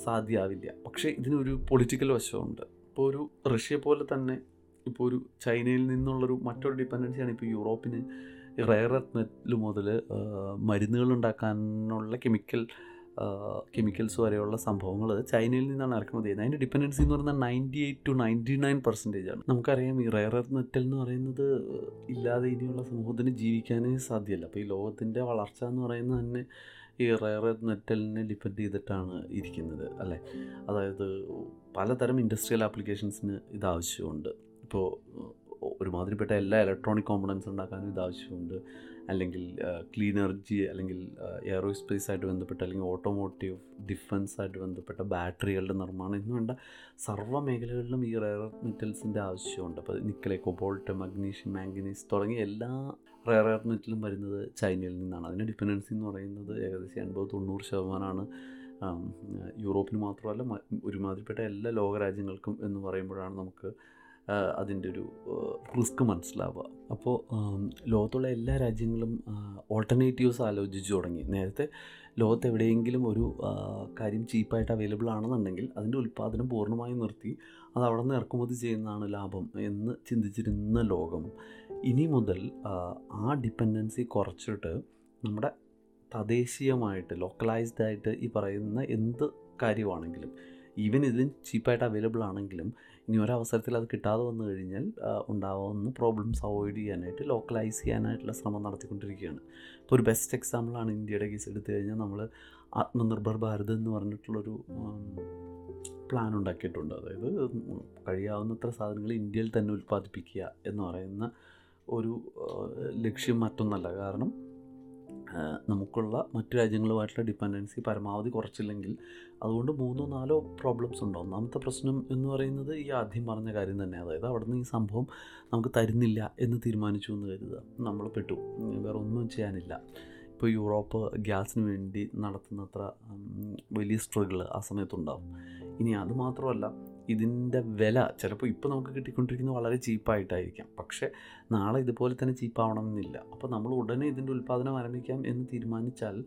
സാധ്യമാവില്ല പക്ഷേ ഇതിനൊരു പൊളിറ്റിക്കൽ വശമുണ്ട്. ഇപ്പോൾ ഒരു റഷ്യ പോലെ തന്നെ ഇപ്പോൾ ഒരു ചൈനയിൽ നിന്നുള്ളൊരു മറ്റൊരു ഡിപ്പെൻഡൻസിയാണ് ഇപ്പോൾ യൂറോപ്പിന് റയർ എർത്ത് മുതൽ മരുന്നുകൾ ഉണ്ടാക്കാനുള്ള കെമിക്കൽ കെമിക്കൽസ് വരെയുള്ള സംഭവങ്ങൾ ചൈനയിൽ നിന്നാണ് ഇറക്കുമതി ചെയ്യുന്നത്. അതിന്റെ ഡിപ്പെൻഡൻസി എന്ന് പറയുന്നത് ninety eight to ninety nine percentage ആണ്. നമുക്കറിയാം ഈ റയർ എർത്ത് മെറ്റൽ എന്ന് പറയുന്നത് ഇല്ലാതെ ഇനിയുള്ള സമൂഹത്തിന് ജീവിക്കാനേ സാധ്യമല്ല. അപ്പോൾ ഈ ലോകത്തിന്റെ വളർച്ച എന്ന് പറയുന്നത് തന്നെ ഈ റയർ എർത്ത് മെറ്റലിനെ ഡിപ്പെൻഡ് ചെയ്തിട്ടാണ് ഇരിക്കുന്നത് അല്ലേ? അതായത് പലതരം ഇൻഡസ്ട്രിയൽ ആപ്ലിക്കേഷൻസിന് ഇത് ആവശ്യമുണ്ട്. ഇപ്പോൾ ഒരുമാതിരിപ്പെട്ട എല്ലാ ഇലക്ട്രോണിക് കോമ്പണൻസ് ഉണ്ടാക്കാനും ഇത് ആവശ്യമുണ്ട്. അല്ലെങ്കിൽ ക്ലീൻ എനർജി അല്ലെങ്കിൽ എയറോസ്പേസ് ആയിട്ട് ബന്ധപ്പെട്ട അല്ലെങ്കിൽ ഓട്ടോമോട്ടീവ് ഡിഫൻസ് ആയിട്ട് ബന്ധപ്പെട്ട ബാറ്ററികളുടെ നിർമ്മാണം എന്ന് വേണ്ട സർവ മേഖലകളിലും ഈ റയർ മെറ്റൽസിന്റെ ആവശ്യമുണ്ട്. അപ്പോൾ നിക്കലെ കൊബോൾട്ട് മഗ്നീഷ്യം മാംഗനീസ് തുടങ്ങിയ എല്ലാ റയർ എർത്ത് മെറ്റലും വരുന്നത് ചൈനയിൽ നിന്നാണ്. അതിന്റെ ഡിപ്പെൻഡൻസി എന്ന് പറയുന്നത് ഏകദേശം എൺപത് തൊണ്ണൂറ് ശതമാനമാണ് യൂറോപ്പിന് മാത്രമല്ല ഒരുമാതിരിപ്പെട്ട എല്ലാ ലോകരാജ്യങ്ങൾക്കും എന്ന് പറയുമ്പോഴാണ് നമുക്ക് അതിന്റെ ഒരു റിസ്ക് മനസ്സിലാവുക. അപ്പോൾ ലോകത്തുള്ള എല്ലാ രാജ്യങ്ങളും ഓൾട്ടർനേറ്റീവ്സ് ആലോചിച്ച് തുടങ്ങി. നേരത്തെ ലോകത്ത് എവിടെയെങ്കിലും ഒരു കാര്യം ചീപ്പായിട്ട് അവൈലബിൾ ആണെന്നുണ്ടെങ്കിൽ അതിന്റെ ഉൽപ്പാദനം പൂർണമായും നിർത്തി അത് അവിടെ നിന്ന് ഇറക്കുമതി ചെയ്യുന്നതാണ് ലാഭം എന്ന് ചിന്തിച്ചിരുന്ന ലോകം. ഇനി മുതൽ ആ ഡിപ്പെൻഡൻസി കുറച്ചിട്ട് നമ്മുടെ തദ്ദേശീയമായിട്ട് ലോക്കലൈസ്ഡ് ആയിട്ട് ഈ പറയുന്ന എന്ത് കാര്യമാണെങ്കിലും ഈവൻ ഇതിലും ചീപ്പായിട്ട് അവൈലബിൾ ആണെങ്കിലും ഇനി ഒരവസരത്തിൽ അത് കിട്ടാതെ വന്നു കഴിഞ്ഞാൽ ഉണ്ടാവുന്ന പ്രോബ്ലംസ് അവോയ്ഡ് ചെയ്യാനായിട്ട് ലോക്കലൈസ് ചെയ്യാനായിട്ടുള്ള ശ്രമം നടത്തിക്കൊണ്ടിരിക്കുകയാണ്. ഇപ്പോൾ ഒരു ബെസ്റ്റ് എക്സാമ്പിളാണ് ഇന്ത്യയുടെ കേസ് എടുത്തു കഴിഞ്ഞാൽ നമ്മൾ ആത്മനിർഭർ ഭാരത് എന്ന് പറഞ്ഞിട്ടുള്ളൊരു പ്ലാൻ ഉണ്ടാക്കിയിട്ടുണ്ട്. അതായത് കഴിയാവുന്നത്ര സാധനങ്ങൾ ഇന്ത്യയിൽ തന്നെ ഉൽപ്പാദിപ്പിക്കുക എന്ന് പറയുന്ന ഒരു ലക്ഷ്യം മറ്റൊന്നല്ല. കാരണം നമുക്കുള്ള മറ്റു രാജ്യങ്ങളുമായിട്ടുള്ള ഡിപ്പെൻഡൻസി പരമാവധി കുറച്ചില്ലെങ്കിൽ അതുകൊണ്ട് മൂന്നോ നാലോ പ്രോബ്ലംസ് ഉണ്ടോ. ഒന്നാമത്തെ പ്രശ്നം എന്ന് പറയുന്നത് ഈ ആദ്യം പറഞ്ഞ കാര്യം തന്നെ. അതായത് അവിടെ നിന്ന് ഈ സംഭവം നമുക്ക് തരുന്നില്ല എന്ന് തീരുമാനിച്ചു എന്ന് കരുതുക. നമ്മൾ പെട്ടു. വേറെ ഒന്നും ചെയ്യാനില്ല. ഇപ്പോൾ യൂറോപ്പ് ഗ്യാസിന് വേണ്ടി നടത്തുന്നത്ര വലിയ സ്ട്രഗിൾ ആ സമയത്തുണ്ടാവും. ഇനി അത് മാത്രമല്ല ഇതിന്റെ വില ചിലപ്പോൾ ഇപ്പോൾ നമുക്ക് കിട്ടിക്കൊണ്ടിരിക്കുന്നത് വളരെ ചീപ്പായിട്ടായിരിക്കാം. പക്ഷേ നാളെ ഇതുപോലെ തന്നെ ചീപ്പാവണമെന്നില്ല. അപ്പോൾ നമ്മൾ ഉടനെ ഇതിന്റെ ഉൽപ്പാദനം ആരംഭിക്കാം എന്ന് തീരുമാനിച്ചാൽ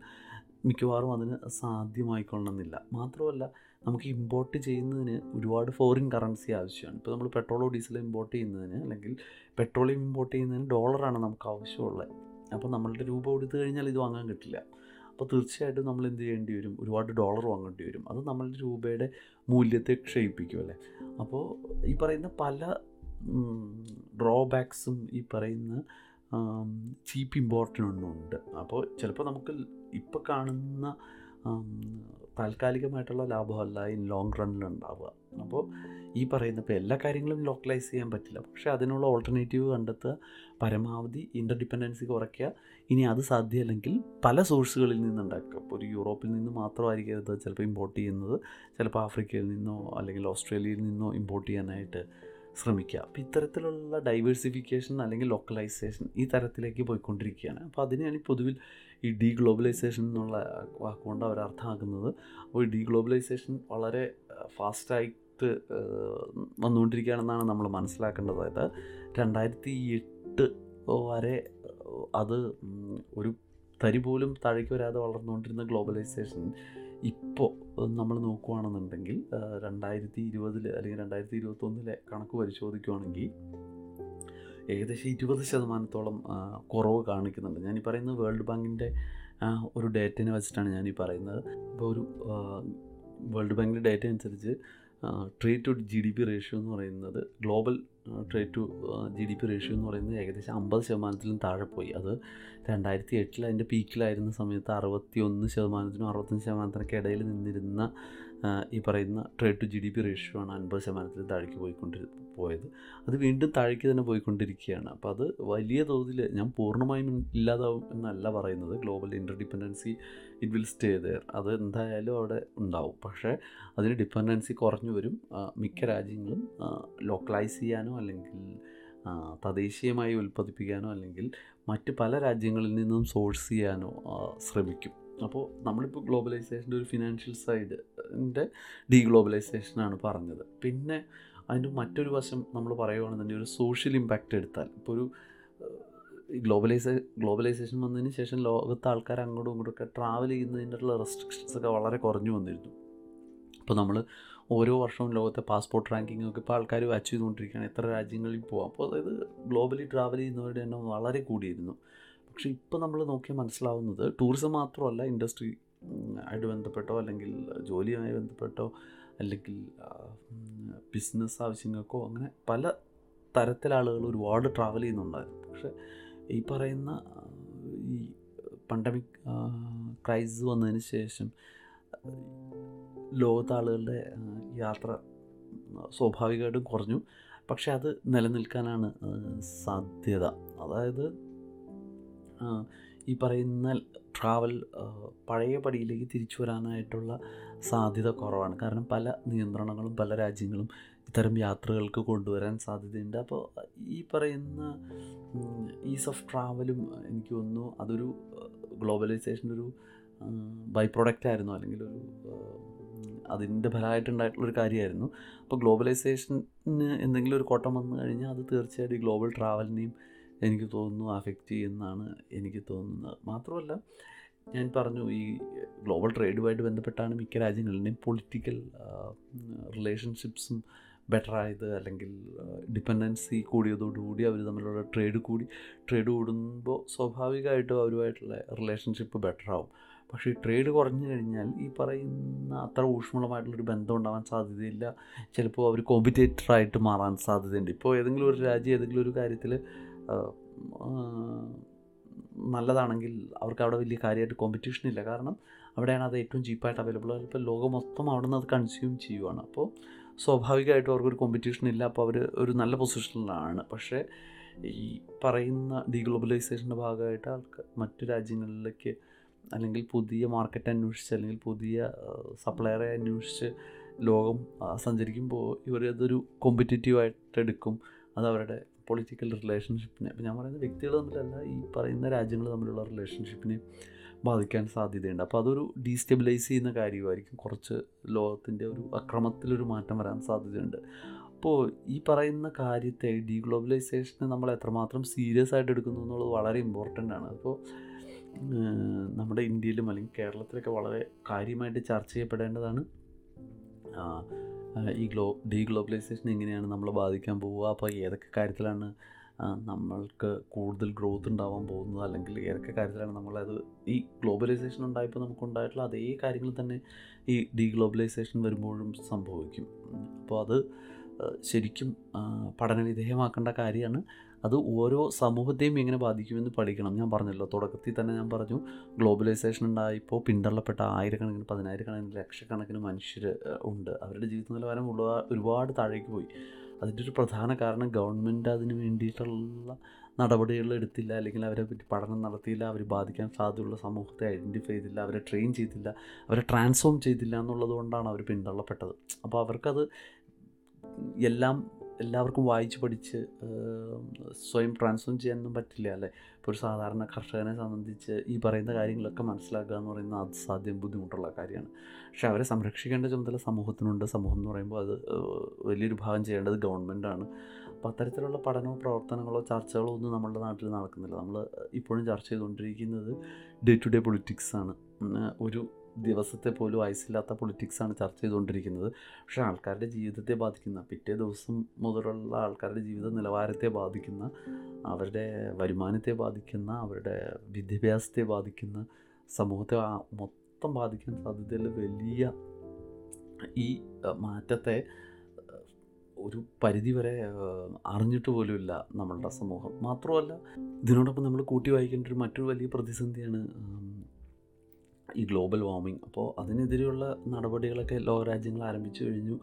മിക്കവാറും അതിന് സാധ്യമായിക്കൊള്ളണമെന്നില്ല. മാത്രമല്ല നമുക്ക് ഇമ്പോർട്ട് ചെയ്യുന്നതിന് ഒരുപാട് ഫോറിൻ കറൻസി ആവശ്യമാണ്. ഇപ്പോൾ നമ്മൾ പെട്രോളോ ഡീസലോ ഇമ്പോർട്ട് ചെയ്യുന്നതിന് അല്ലെങ്കിൽ പെട്രോളിയം ഇമ്പോർട്ട് ചെയ്യുന്നതിന് ഡോളറാണ് നമുക്ക് ആവശ്യമുള്ളത്. അപ്പോൾ നമ്മളുടെ രൂപ കൊടുത്തു കഴിഞ്ഞാൽ ഇത് വാങ്ങാൻ കിട്ടില്ല. അപ്പോൾ തീർച്ചയായിട്ടും നമ്മൾ എന്ത് ചെയ്യേണ്ടി വരും? ഒരുപാട് ഡോളർ വാങ്ങേണ്ടി വരും. അത് നമ്മളുടെ രൂപയുടെ മൂല്യത്തെ ക്ഷയിപ്പിക്കും അല്ലേ? അപ്പോൾ ഈ പറയുന്ന പല ഡ്രോബാക്സും ഈ പറയുന്ന ചീപ്പ് ഉണ്ട്. അപ്പോൾ ചിലപ്പോൾ നമുക്ക് ഇപ്പോൾ കാണുന്ന താൽക്കാലികമായിട്ടുള്ള ലാഭമല്ല ഇൻ ലോങ് റണ്ണിൽ ഉണ്ടാവുക. അപ്പോൾ ഈ പറയുന്ന ഇപ്പോൾ എല്ലാ കാര്യങ്ങളും ലോക്കലൈസ് ചെയ്യാൻ പറ്റില്ല. പക്ഷേ അതിനുള്ള ഓൾട്ടർനേറ്റീവ് കണ്ടെത്തുക പരമാവധി ഇന്റർഡിപ്പെൻഡൻസി കുറയ്ക്കുക. ഇനി അത് സാധ്യമല്ലെങ്കിൽ പല സോഴ്സുകളിൽ നിന്നുണ്ടാക്കുക. ഇപ്പോൾ ഒരു യൂറോപ്പിൽ നിന്ന് മാത്രമായിരിക്കും അത് ചിലപ്പോൾ ഇമ്പോർട്ട് ചെയ്യുന്നത്. ചിലപ്പോൾ ആഫ്രിക്കയിൽ നിന്നോ അല്ലെങ്കിൽ ഓസ്ട്രേലിയയിൽ നിന്നോ ഇമ്പോർട്ട് ചെയ്യാനായിട്ട് ശ്രമിക്കുക. അപ്പോൾ ഇത്തരത്തിലുള്ള ഡൈവേഴ്സിഫിക്കേഷൻ അല്ലെങ്കിൽ ലോക്കലൈസേഷൻ ഈ തരത്തിലേക്ക് പോയിക്കൊണ്ടിരിക്കുകയാണ്. അപ്പോൾ അതിനെയാണ് പൊതുവിൽ ഈ ഡീ ഗ്ലോബലൈസേഷൻ എന്നുള്ള വാക്കുകൊണ്ട് അവർ അർത്ഥമാക്കുന്നത്. അപ്പോൾ ഈ ഡീ ഗ്ലോബലൈസേഷൻ വളരെ ഫാസ്റ്റായിട്ട് വന്നുകൊണ്ടിരിക്കുകയാണെന്നാണ് നമ്മൾ മനസ്സിലാക്കേണ്ടത്. അതായത് രണ്ടായിരത്തി വരെ അത് ഒരു തരി പോലും താഴേക്ക് വരാതെ വളർന്നുകൊണ്ടിരുന്ന ഗ്ലോബലൈസേഷൻ ഇപ്പോൾ നമ്മൾ നോക്കുകയാണെന്നുണ്ടെങ്കിൽ രണ്ടായിരത്തി ഇരുപതിൽ അല്ലെങ്കിൽ രണ്ടായിരത്തി ഇരുപത്തൊന്നിലെ കണക്ക് പരിശോധിക്കുകയാണെങ്കിൽ ഏകദേശം ഇരുപത് ശതമാനത്തോളം കുറവ് കാണിക്കുന്നുണ്ട്. ഞാൻ പറയുന്നത് വേൾഡ് ബാങ്കിന്റെ ഒരു ഡേറ്റിനെ വെച്ചിട്ടാണ് ഞാൻ ഈ പറയുന്നത്. ഇപ്പോൾ ഒരു വേൾഡ് ബാങ്കിന്റെ ഡേറ്റ അനുസരിച്ച് trade to G D P ratio എന്ന് പറയുന്നത് global trade to G D P ratio എന്ന് പറയുന്നത് ഏകദേശം അമ്പത് ശതമാനത്തിലും താഴെ പോയി. അത് രണ്ടായിരത്തി എട്ടിൽ അതിന്റെ പീക്കിലായിരുന്ന സമയത്ത് അറുപത്തി ഒന്ന് ശതമാനത്തിനും അറുപത്തഞ്ച് ശതമാനത്തിനൊക്കെ ഇടയിൽ നിന്നിരുന്ന ഈ പറയുന്ന trade to G D P ratio ആണ് അൻപത് ശതമാനത്തിൽ താഴേക്ക് പോയിക്കൊണ്ടി പോയത്. അത് വീണ്ടും താഴേക്ക് തന്നെ പോയിക്കൊണ്ടിരിക്കുകയാണ്. അപ്പോൾ അത് വലിയ തോതിൽ ഞാൻ പൂർണമായും ഇല്ലാതാവും എന്നല്ല പറയുന്നത്. Global interdependency it will stay there അത് എന്തായാലും അവിടെ ഉണ്ടാവും. പക്ഷേ അതിന് ഡിപ്പെൻഡൻസി കുറഞ്ഞു വരും. മിക്ക രാജ്യങ്ങളും ലോക്കലൈസ് ചെയ്യാനോ അല്ലെങ്കിൽ തദ്ദേശീയമായി ഉൽപ്പാദിപ്പിക്കാനോ അല്ലെങ്കിൽ മറ്റ് പല രാജ്യങ്ങളിൽ നിന്നും സോഴ്സ് ചെയ്യാനോ ശ്രമിക്കും. അപ്പോൾ നമ്മളിപ്പോൾ ഗ്ലോബലൈസേഷന്റെ ഒരു ഫിനാൻഷ്യൽ സൈഡിന്റെ ഡീ ഗ്ലോബലൈസേഷനാണ് പറഞ്ഞത്. പിന്നെ അതിന്റെ മറ്റൊരു വശം നമ്മൾ പറയുകയാണെന്നുണ്ടെങ്കിൽ ഒരു സോഷ്യൽ ഇമ്പാക്റ്റ് എടുത്താൽ. ഇപ്പോൾ ഒരു ഗ്ലോബലൈസേ ഗ്ലോബലൈസേഷൻ വന്നതിന് ശേഷം ലോകത്തെ ആൾക്കാർ അങ്ങോട്ടും ഇങ്ങോട്ടും ട്രാവൽ ചെയ്യുന്നതിന്റെ റെസ്ട്രിക്ഷൻസ് ഒക്കെ വളരെ കുറഞ്ഞു വന്നിരുന്നു. അപ്പോൾ നമ്മൾ ഓരോ വർഷവും ലോകത്തെ പാസ്പോർട്ട് റാങ്കിങ് ഒക്കെ ഇപ്പോൾ ആൾക്കാർ വാച്ച് ചെയ്തുകൊണ്ടിരിക്കുകയാണ്. എത്ര രാജ്യങ്ങളിൽ പോകാം അപ്പോൾ അതായത് ഗ്ലോബലി ട്രാവൽ ചെയ്യുന്നവരുടെ എണ്ണം വളരെ കൂടിയിരുന്നു. പക്ഷേ ഇപ്പോൾ നമ്മൾ നോക്കിയാൽ മനസ്സിലാവുന്നത് ടൂറിസം മാത്രമല്ല ഇൻഡസ്ട്രി ആയിട്ട് ബന്ധപ്പെട്ടോ അല്ലെങ്കിൽ ജോലിയുമായി ബന്ധപ്പെട്ടോ അല്ലെങ്കിൽ ബിസിനസ് ആവശ്യങ്ങൾക്കോ അങ്ങനെ പല തരത്തിലാളുകൾ ഒരുപാട് ട്രാവൽ ചെയ്യുന്നുണ്ടായിരുന്നു. പക്ഷേ ഈ പറയുന്ന ഈ പണ്ടമിക് ക്രൈസിസ് വന്നതിന് ശേഷം ലോകത്തെ ആളുകളുടെ യാത്ര സ്വാഭാവികമായിട്ടും കുറഞ്ഞു. പക്ഷെ അത് നിലനിൽക്കാനാണ് സാധ്യത. അതായത് ഈ പറയുന്ന ട്രാവൽ പഴയ പടിയിലേക്ക് തിരിച്ചു വരാനായിട്ടുള്ള സാധ്യത കുറവാണ്. കാരണം പല നിയന്ത്രണങ്ങളും പല രാജ്യങ്ങളും ഇത്തരം യാത്രകൾക്ക് കൊണ്ടുവരാൻ സാധ്യതയുണ്ട്. അപ്പോൾ ഈ പറയുന്ന ഈസ് ഓഫ് ട്രാവലും എനിക്ക് തോന്നുന്നു അതൊരു ഗ്ലോബലൈസേഷന്റെ ഒരു ബൈ പ്രൊഡക്റ്റ് ആയിരുന്നു. അല്ലെങ്കിൽ ഒരു അതിന്റെ ഫലമായിട്ടുണ്ടായിട്ടുള്ളൊരു കാര്യമായിരുന്നു. അപ്പോൾ ഗ്ലോബലൈസേഷന് എന്തെങ്കിലും ഒരു കോട്ടം വന്നു കഴിഞ്ഞാൽ അത് തീർച്ചയായിട്ടും ഗ്ലോബൽ ട്രാവലിനെയും എനിക്ക് തോന്നുന്നു അഫക്റ്റ് ചെയ്യുന്നതാണ് എനിക്ക് തോന്നുന്നത്. മാത്രമല്ല ഞാൻ പറഞ്ഞു ഈ ഗ്ലോബൽ ട്രേഡുമായിട്ട് ബന്ധപ്പെട്ടാണ് മിക്ക രാജ്യങ്ങളുടെയും പൊളിറ്റിക്കൽ റിലേഷൻഷിപ്സും ബെറ്റർ ആയത് അല്ലെങ്കിൽ ഡിപ്പെൻഡൻസി കൂടിയതോടുകൂടി അവർ തമ്മിലുള്ള ട്രേഡ് കൂടി ട്രേഡ് കൂടുമ്പോൾ സ്വാഭാവികമായിട്ടും അവരുമായിട്ടുള്ള റിലേഷൻഷിപ്പ് ബെറ്റർ ആവും. പക്ഷേ ട്രേഡ് കുറഞ്ഞു കഴിഞ്ഞാൽ ഈ പറയുന്ന അത്ര ഊഷ്മളമായിട്ടുള്ളൊരു ബന്ധം ഉണ്ടാവാൻ സാധ്യതയില്ല. ചിലപ്പോൾ അവർ കോമ്പറ്റേറ്ററായിട്ട് മാറാൻ സാധ്യതയുണ്ട്. ഇപ്പോൾ ഏതെങ്കിലും ഒരു രാജ്യം ഏതെങ്കിലും ഒരു കാര്യത്തിൽ നല്ലതാണെങ്കിൽ അവർക്ക് അവിടെ വലിയ കാര്യമായിട്ട് കോമ്പറ്റീഷൻ ഇല്ല. കാരണം അവിടെയാണ് അത് ഏറ്റവും ചീപ്പായിട്ട് അവൈലബിൾ ഇപ്പോൾ ലോകം മൊത്തം അവിടെ നിന്ന് അത് കൺസ്യൂം ചെയ്യുവാണ്. അപ്പോൾ സ്വാഭാവികമായിട്ടും അവർക്കൊരു കോമ്പറ്റീഷൻ ഇല്ല. അപ്പോൾ അവർ ഒരു നല്ല പൊസിഷനിലാണ് പക്ഷേ ഈ പറയുന്ന ഡീഗ്ലോബലൈസേഷന്റെ ഭാഗമായിട്ട് ആൾക്ക് മറ്റു രാജ്യങ്ങളിലേക്ക് അല്ലെങ്കിൽ പുതിയ മാർക്കറ്റ് അന്വേഷിച്ച് അല്ലെങ്കിൽ പുതിയ സപ്ലയറെ അന്വേഷിച്ച് ലോകം സഞ്ചരിക്കുമ്പോൾ ഇവർ അതൊരു കോമ്പറ്റേറ്റീവായിട്ട് എടുക്കും. അത് അവരുടെ പൊളിറ്റിക്കൽ റിലേഷൻഷിപ്പിനെ അപ്പോൾ ഞാൻ പറയുന്ന വ്യക്തികൾ തമ്മിലല്ല ഈ പറയുന്ന രാജ്യങ്ങൾ തമ്മിലുള്ള റിലേഷൻഷിപ്പിനെ ബാധിക്കാൻ സാധ്യതയുണ്ട്. അപ്പോൾ അതൊരു ഡീസ്റ്റെബിലൈസ് ചെയ്യുന്ന കാര്യമായിരിക്കും. കുറച്ച് ലോകത്തിന്റെ ഒരു അക്രമത്തിലൊരു മാറ്റം വരാൻ സാധ്യതയുണ്ട്. അപ്പോൾ ഈ പറയുന്ന കാര്യത്തെ ഡീഗ്ലോബലൈസേഷനെ നമ്മൾ എത്രമാത്രം സീരിയസ് ആയിട്ട് എടുക്കുന്നു എന്നുള്ളത് വളരെ ഇമ്പോർട്ടന്റ് ആണ്. അപ്പോൾ നമ്മുടെ ഇന്ത്യയിലും അല്ലെങ്കിൽ കേരളത്തിലൊക്കെ വളരെ കാര്യമായിട്ട് ചർച്ച ചെയ്യപ്പെടേണ്ടതാണ് ഈ ഗ്ലോ ഡീഗ്ലോബലൈസേഷൻ എങ്ങനെയാണ് നമ്മളെ ബാധിക്കാൻ പോവുക? അപ്പോൾ ഏതൊക്കെ കാര്യത്തിലാണ് നമ്മൾക്ക് കൂടുതൽ ഗ്രോത്ത് ഉണ്ടാവാൻ പോകുന്നത് അല്ലെങ്കിൽ ഏതൊക്കെ കാര്യത്തിലാണ് നമ്മളത് ഈ ഗ്ലോബലൈസേഷൻ ഉണ്ടായപ്പോൾ നമുക്കുണ്ടായിട്ടുള്ള അതേ കാര്യങ്ങൾ തന്നെ ഈ ഡീഗ്ലോബലൈസേഷൻ വരുമ്പോഴും സംഭവിക്കും. അപ്പോൾ അത് ശരിക്കും പഠന വിധേയമാക്കേണ്ട കാര്യമാണ്. അത് ഓരോ സമൂഹത്തെയും എങ്ങനെ ബാധിക്കുമെന്ന് പഠിക്കണം. ഞാൻ പറഞ്ഞല്ലോ തുടക്കത്തിൽ തന്നെ ഞാൻ പറഞ്ഞു ഗ്ലോബലൈസേഷൻ ഉണ്ടായപ്പോൾ പിന്തള്ളപ്പെട്ട ആയിരക്കണക്കിന് പതിനായിരക്കണക്കിന് ലക്ഷക്കണക്കിന് മനുഷ്യർ ഉണ്ട്. അവരുടെ ജീവിത നിലവാരം ഒരുപാട് താഴേക്ക് പോയി. അതിന്റെ ഒരു പ്രധാന കാരണം ഗവൺമെന്റ് അതിന് വേണ്ടിയിട്ടുള്ള നടപടികൾ എടുത്തില്ല അല്ലെങ്കിൽ അവരെ പറ്റി പഠനം നടത്തിയില്ല അവർ ബാധിക്കാൻ സാധ്യതയുള്ള സമൂഹത്തെ ഐഡന്റിഫൈ ചെയ്തില്ല അവരെ ട്രെയിൻ ചെയ്തില്ല അവരെ ട്രാൻസ്ഫോം ചെയ്തില്ല എന്നുള്ളത് കൊണ്ടാണ് അവർ പിന്തള്ളപ്പെട്ടത്. അപ്പോൾ അവർക്കത് എല്ലാം എല്ലാവർക്കും വായിച്ച് പഠിച്ച് സ്വയം ട്രാൻസ്ഫോം ചെയ്യാനൊന്നും പറ്റില്ല അല്ലേ? ഇപ്പോൾ ഒരു സാധാരണ കർഷകനെ സംബന്ധിച്ച് ഈ പറയുന്ന കാര്യങ്ങളൊക്കെ മനസ്സിലാക്കുക എന്ന് പറയുന്നത് അസാധ്യം ബുദ്ധിമുട്ടുള്ള കാര്യമാണ്. പക്ഷേ അവരെ സംരക്ഷിക്കേണ്ട ചുമതല സമൂഹത്തിനുണ്ട്. സമൂഹം എന്ന് പറയുമ്പോൾ അത് വലിയൊരു ഭാഗം ചെയ്യേണ്ടത് ഗവൺമെന്റാണ് അപ്പോൾ അത്തരത്തിലുള്ള പഠനമോ പ്രവർത്തനങ്ങളോ ചർച്ചകളോ ഒന്നും നമ്മുടെ നാട്ടിൽ നടക്കുന്നില്ല. നമ്മൾ ഇപ്പോഴും ചർച്ച ചെയ്തുകൊണ്ടിരിക്കുന്നത് ഡേ ടു ഡേ പൊളിറ്റിക്സാണ് ഒരു ദിവസത്തെ പോലും വയസ്സില്ലാത്ത പൊളിറ്റിക്സാണ് ചർച്ച ചെയ്തുകൊണ്ടിരിക്കുന്നത്. പക്ഷേ ആൾക്കാരുടെ ജീവിതത്തെ ബാധിക്കുന്ന പിറ്റേ ദിവസം മുതലുള്ള ആൾക്കാരുടെ ജീവിത നിലവാരത്തെ ബാധിക്കുന്ന അവരുടെ വരുമാനത്തെ ബാധിക്കുന്ന അവരുടെ വിദ്യാഭ്യാസത്തെ ബാധിക്കുന്ന സമൂഹത്തെ മൊത്തം ബാധിക്കാൻ സാധ്യതയുള്ള വലിയ ഈ മാറ്റത്തെ ഒരു പരിധിവരെ അറിഞ്ഞിട്ട് പോലുമില്ല നമ്മളുടെ സമൂഹം. മാത്രമല്ല ഇതിനോടൊപ്പം നമ്മൾ കൂട്ടി വായിക്കേണ്ട ഒരു മറ്റൊരു വലിയ പ്രതിസന്ധിയാണ് ഈ ഗ്ലോബൽ വാർമിംഗ്. അപ്പോൾ അതിനെതിരെയുള്ള നടപടികളൊക്കെ ലോകരാജ്യങ്ങൾ ആരംഭിച്ചു കഴിഞ്ഞു.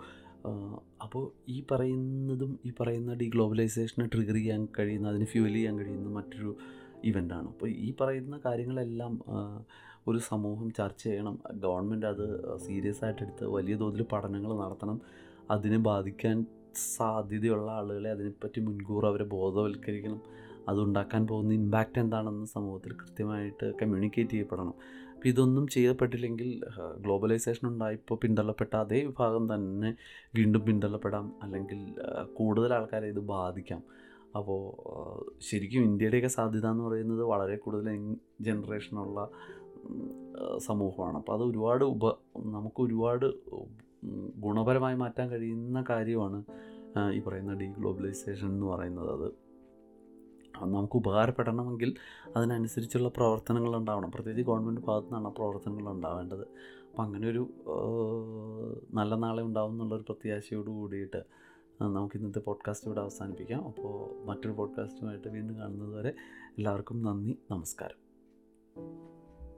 അപ്പോൾ ഈ പറയുന്നതും ഈ പറയുന്ന ഡീ ഗ്ലോബലൈസേഷനെ ട്രിഗർ ചെയ്യാൻ കഴിയുന്ന അതിന് ഫ്യൂവൽ ചെയ്യാൻ കഴിയുന്ന മറ്റൊരു ഇവന്റാണ് അപ്പോൾ ഈ പറയുന്ന കാര്യങ്ങളെല്ലാം ഒരു സമൂഹം ചർച്ച ചെയ്യണം. ഗവൺമെന്റ് അത് സീരിയസ് ആയിട്ട് എടുത്ത് വലിയ തോതിൽ പഠനങ്ങൾ നടത്തണം. അതിനെ ബാധിക്കാൻ സാധ്യതയുള്ള ആളുകളെ അതിനെപ്പറ്റി മുൻകൂർ അവരെ ബോധവൽക്കരിക്കണം. അതുണ്ടാക്കാൻ പോകുന്ന ഇമ്പാക്റ്റ് എന്താണെന്ന് സമൂഹത്തിൽ കൃത്യമായിട്ട് കമ്മ്യൂണിക്കേറ്റ് ചെയ്യപ്പെടണം. അപ്പോൾ ഇതൊന്നും ചെയ്യപ്പെട്ടില്ലെങ്കിൽ ഗ്ലോബലൈസേഷൻ ഉണ്ടായപ്പോൾ പിന്തള്ളപ്പെട്ട അതേ വിഭാഗം തന്നെ വീണ്ടും പിന്തള്ളപ്പെടാം. അല്ലെങ്കിൽ കൂടുതൽ ആൾക്കാരെ ഇത് ബാധിക്കാം. അപ്പോൾ ശരിക്കും ഇന്ത്യയുടെയൊക്കെ സാധ്യത എന്ന് പറയുന്നത് വളരെ കൂടുതൽ ജനറേഷനുള്ള സമൂഹമാണ്. അപ്പോൾ അത് ഒരുപാട് ഉപ നമുക്ക് ഒരുപാട് ഗുണപരമായി മാറ്റാൻ കഴിയുന്ന കാര്യമാണ് ഈ പറയുന്ന ഡീ ഗ്ലോബലൈസേഷൻ എന്ന് പറയുന്നത്. അത് നമുക്ക് ഉപകാരപ്പെടണമെങ്കിൽ അതിനനുസരിച്ചുള്ള പ്രവർത്തനങ്ങൾ ഉണ്ടാവണം. പ്രത്യേകിച്ച് ഗവൺമെന്റ് ഭാഗത്തു നിന്നാണ് ആ പ്രവർത്തനങ്ങൾ ഉണ്ടാവേണ്ടത്. അപ്പം അങ്ങനെ ഒരു നല്ല നാളെ ഉണ്ടാവും എന്നുള്ളൊരു പ്രത്യാശയോട് കൂടിയിട്ട് നമുക്ക് ഇന്നത്തെ പോഡ്കാസ്റ്റ് ഇവിടെ അവസാനിപ്പിക്കാം. അപ്പോൾ മറ്റൊരു പോഡ്കാസ്റ്റുമായിട്ട് വീണ്ടും കാണുന്നത് വരെ എല്ലാവർക്കും നന്ദി നമസ്കാരം.